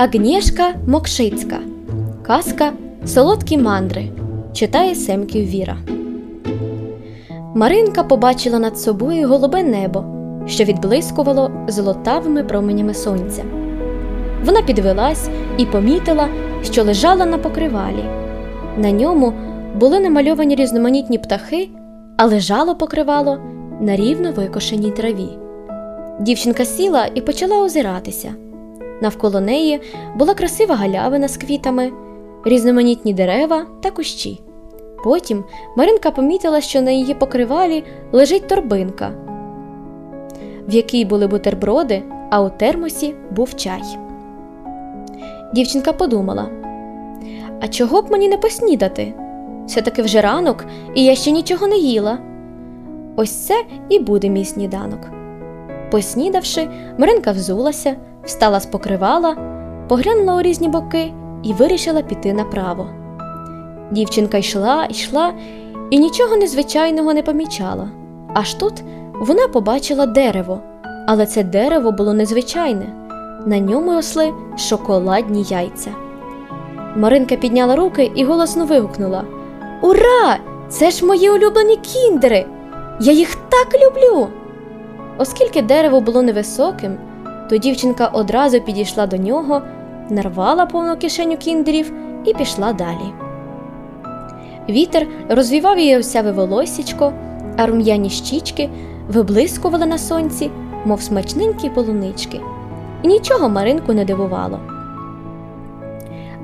Агнєшка Мокшицька. Казка Солодкі мандри. Читає Семків Віра. Маринка побачила над собою голубе небо, що відблискувало золотавими променями сонця. Вона підвелась і помітила, що лежала на покривалі. На ньому були намальовані різноманітні птахи, а лежало покривало на рівно викошеній траві. Дівчинка сіла і почала озиратися. Навколо неї була красива галявина з квітами, різноманітні дерева та кущі. Потім Маринка помітила, що на її покривалі лежить торбинка, в якій були бутерброди, а у термосі був чай. Дівчинка подумала: а чого б мені не поснідати? Все таки вже ранок, і я ще нічого не їла. Ось це і буде мій сніданок. Поснідавши, Маринка взулася, встала з покривала, поглянула у різні боки і вирішила піти направо. Дівчинка йшла, йшла і нічого незвичайного не помічала. Аж тут вона побачила дерево, але це дерево було незвичайне. На ньому росли шоколадні яйця. Маринка підняла руки і голосно вигукнула: Ура! Це ж мої улюблені кіндери! Я їх так люблю! Оскільки дерево було невисоким, то дівчинка одразу підійшла до нього, нарвала повну кишеню кіндерів і пішла далі. Вітер розвівав її осяве волоссячко, а рум'яні щічки виблискували на сонці, мов смачненькі полунички, і нічого Маринку не дивувало.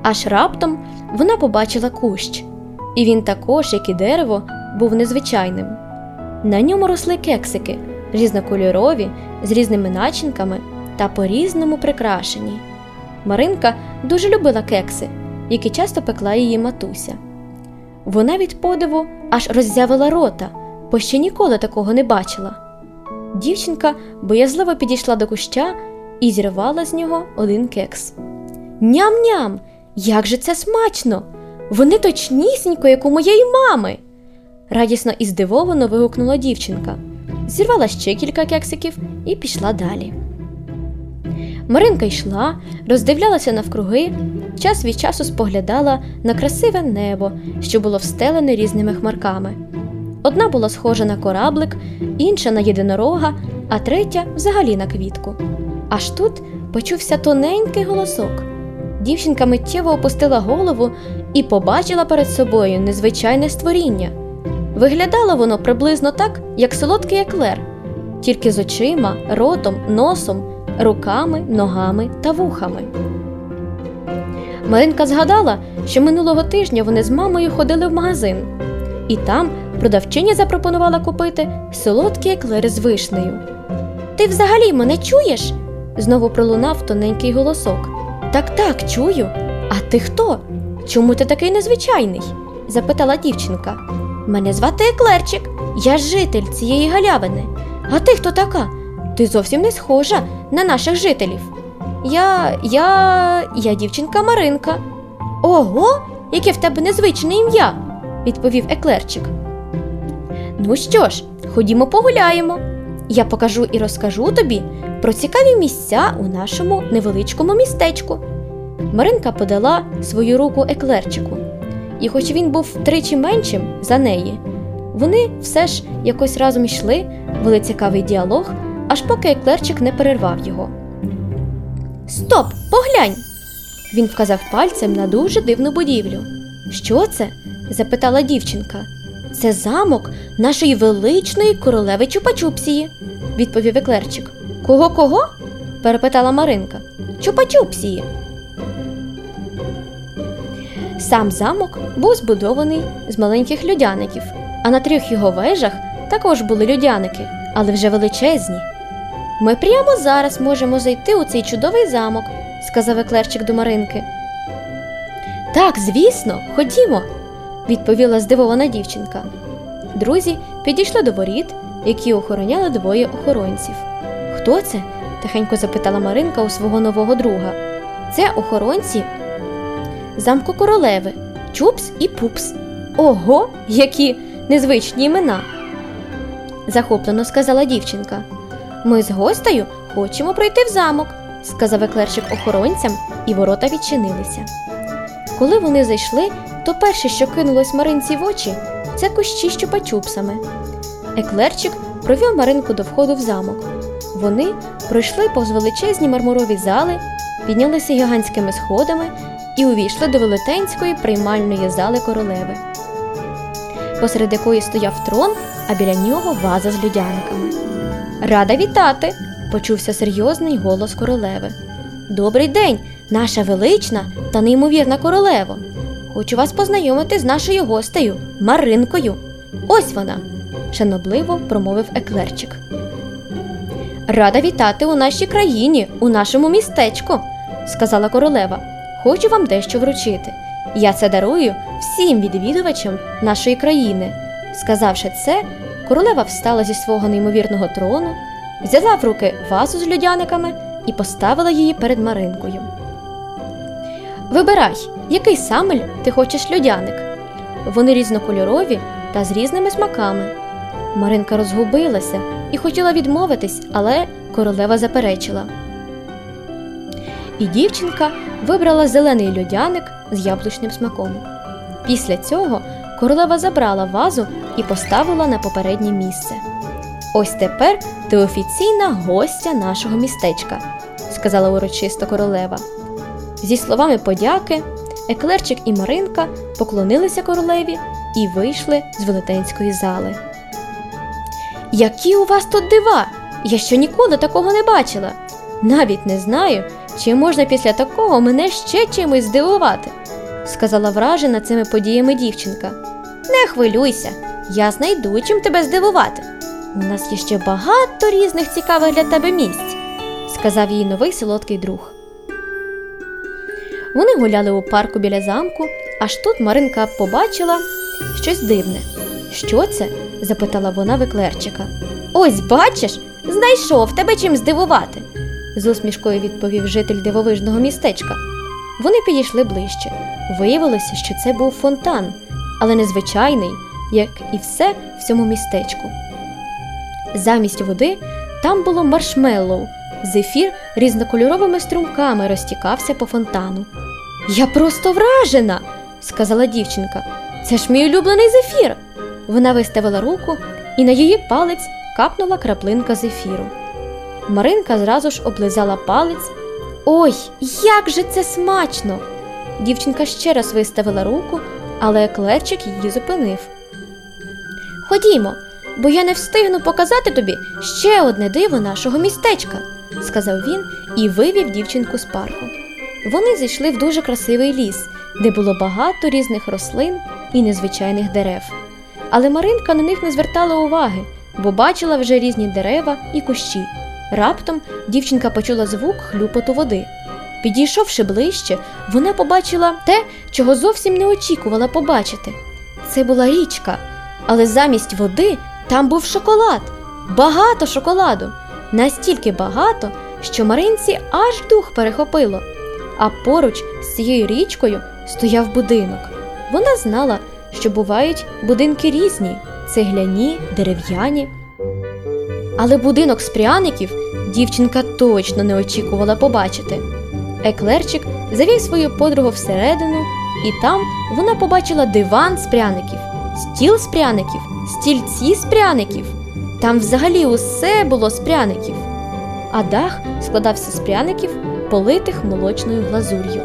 Аж раптом вона побачила кущ, і він також, як і дерево, був незвичайним. На ньому росли кексики, різнокольорові, з різними начинками та по різному прикрашені. Маринка дуже любила кекси, які часто пекла її матуся. Вона від подиву аж роззявила рота, бо ще ніколи такого не бачила. Дівчинка боязливо підійшла до куща і зірвала з нього один кекс. Ням-ням! Як же це смачно! Вони точнісінько, як у моєї мами. Радісно і здивовано вигукнула дівчинка, зірвала ще кілька кексиків і пішла далі. Маринка йшла, роздивлялася навкруги, час від часу споглядала на красиве небо, що було встелене різними хмарками. Одна була схожа на кораблик, інша на єдинорога, а третя взагалі на квітку. Аж тут почувся тоненький голосок. Дівчинка миттєво опустила голову і побачила перед собою незвичайне створіння. Виглядало воно приблизно так, як солодкий еклер, тільки з очима, ротом, носом, руками, ногами та вухами. Маринка згадала, що минулого тижня вони з мамою ходили в магазин, і там продавчиня запропонувала купити солодкі еклери з вишнею. Ти взагалі мене чуєш? знову пролунав тоненький голосок. Так, так, чую. А ти хто? Чому ти такий незвичайний? запитала дівчинка. Мене звати Еклерчик, я житель цієї галявини. А ти хто така? Ти зовсім не схожа на наших жителів. Я, я, я дівчинка Маринка. Ого, яке в тебе незвичне ім'я, відповів Еклерчик. Ну що ж, ходімо погуляємо. Я покажу і розкажу тобі про цікаві місця у нашому невеличкому містечку. Маринка подала свою руку еклерчику, і, хоч він був втричі меншим за неї, вони все ж якось разом йшли, вели цікавий діалог, аж поки еклерчик не перервав його. Стоп, поглянь! Він вказав пальцем на дуже дивну будівлю. Що це? запитала дівчинка. Це замок нашої величної королеви Чупачупсії, відповів еклерчик. Кого кого? перепитала Маринка. Чупачупсії. Сам замок був збудований з маленьких людяників, а на трьох його вежах також були людяники, але вже величезні. Ми прямо зараз можемо зайти у цей чудовий замок, сказав еклерчик до Маринки. Так, звісно, ходімо, відповіла здивована дівчинка. Друзі підійшли до воріт, які охороняли двоє охоронців. Хто це? тихенько запитала Маринка у свого нового друга. Це охоронці замку королеви, Чупс і Пупс. Ого, які незвичні імена. захоплено сказала дівчинка. Ми з гостею хочемо пройти в замок. сказав еклерчик охоронцям, і ворота відчинилися. Коли вони зайшли, то перше, що кинулось Маринці в очі, це кущі з чупа-чупсами. Еклерчик провів Маринку до входу в замок. Вони пройшли повз величезні мармурові зали, піднялися гігантськими сходами і увійшли до велетенської приймальної зали королеви, посеред якої стояв трон, а біля нього ваза з людяниками. Рада вітати! почувся серйозний голос королеви. Добрий день, наша велична та неймовірна королево. Хочу вас познайомити з нашою гостею Маринкою. Ось вона, шанобливо промовив еклерчик. Рада вітати у нашій країні, у нашому містечку, сказала королева. Хочу вам дещо вручити. Я це дарую всім відвідувачам нашої країни. Сказавши це, королева встала зі свого неймовірного трону, взяла в руки вазу з людяниками і поставила її перед Маринкою. Вибирай, який саме ти хочеш людяник. Вони різнокольорові та з різними смаками. Маринка розгубилася і хотіла відмовитись, але королева заперечила. І дівчинка вибрала зелений льодяник з яблучним смаком. Після цього королева забрала вазу і поставила на попереднє місце. Ось тепер ти офіційна гостя нашого містечка, сказала урочисто королева. Зі словами подяки, Еклерчик і Маринка поклонилися королеві і вийшли з велетенської зали. Які у вас тут дива! Я ще ніколи такого не бачила. Навіть не знаю, чи можна після такого мене ще чимось здивувати, сказала вражена цими подіями дівчинка. Не хвилюйся, я знайду чим тебе здивувати. У нас є ще багато різних цікавих для тебе місць, сказав їй новий солодкий друг. Вони гуляли у парку біля замку, аж тут Маринка побачила щось дивне. Що це? запитала вона виклерчика. Ось бачиш, знайшов тебе чим здивувати, з усмішкою відповів житель дивовижного містечка. Вони підійшли ближче. Виявилося, що це був фонтан, але незвичайний, як і все в цьому містечку. Замість води там було маршмеллоу, зефір різнокольоровими струмками розтікався по фонтану. Я просто вражена, сказала дівчинка. Це ж мій улюблений зефір. Вона виставила руку, і на її палець капнула краплинка зефіру. Маринка зразу ж облизала палець. Ой, як же це смачно! Дівчинка ще раз виставила руку, але еклерчик її зупинив. Ходімо, бо я не встигну показати тобі ще одне диво нашого містечка, сказав він і вивів дівчинку з парку. Вони зайшли в дуже красивий ліс, де було багато різних рослин і незвичайних дерев. Але Маринка на них не звертала уваги, бо бачила вже різні дерева і кущі. Раптом дівчинка почула звук хлюпоту води. Підійшовши ближче, вона побачила те, чого зовсім не очікувала побачити. Це була річка, але замість води там був шоколад, багато шоколаду, настільки багато, що Маринці аж дух перехопило. А поруч з цією річкою стояв будинок. Вона знала, що бувають будинки різні цегляні, дерев'яні. Але будинок з пряників дівчинка точно не очікувала побачити. Еклерчик завів свою подругу всередину, і там вона побачила диван з пряників, стіл з пряників, стільці з пряників. Там взагалі усе було з пряників, а дах складався з пряників, политих молочною глазур'ю.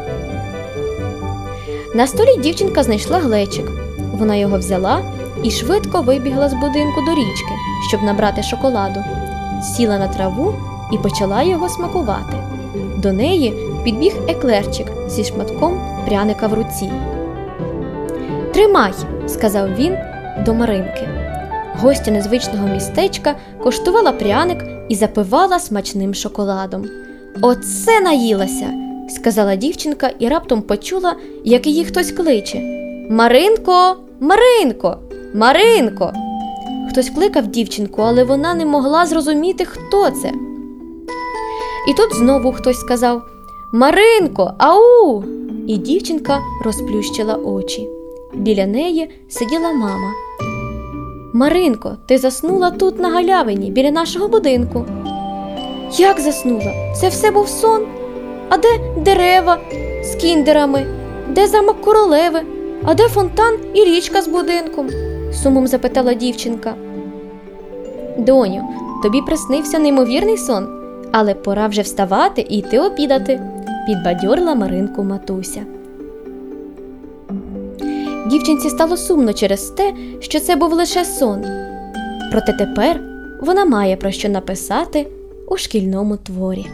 На столі дівчинка знайшла глечик. Вона його взяла і швидко вибігла з будинку до річки, щоб набрати шоколаду. Сіла на траву і почала його смакувати. До неї підбіг еклерчик зі шматком пряника в руці. Тримай, сказав він до Маринки. Гостя незвичного містечка коштувала пряник і запивала смачним шоколадом. Оце наїлася, сказала дівчинка і раптом почула, як її хтось кличе. Маринко, Маринко, Маринко. Хтось кликав дівчинку, але вона не могла зрозуміти, хто це. І тут знову хтось сказав Маринко, ау! І дівчинка розплющила очі. Біля неї сиділа мама. Маринко, ти заснула тут на галявині біля нашого будинку. Як заснула? Це все був сон? А де дерева з кіндерами? Де замок королеви? А де фонтан і річка з будинком? Сумом запитала дівчинка. Доню, тобі приснився неймовірний сон, але пора вже вставати і йти обідати, підбадьорила Маринку матуся. Дівчинці стало сумно через те, що це був лише сон. Проте тепер вона має про що написати у шкільному творі.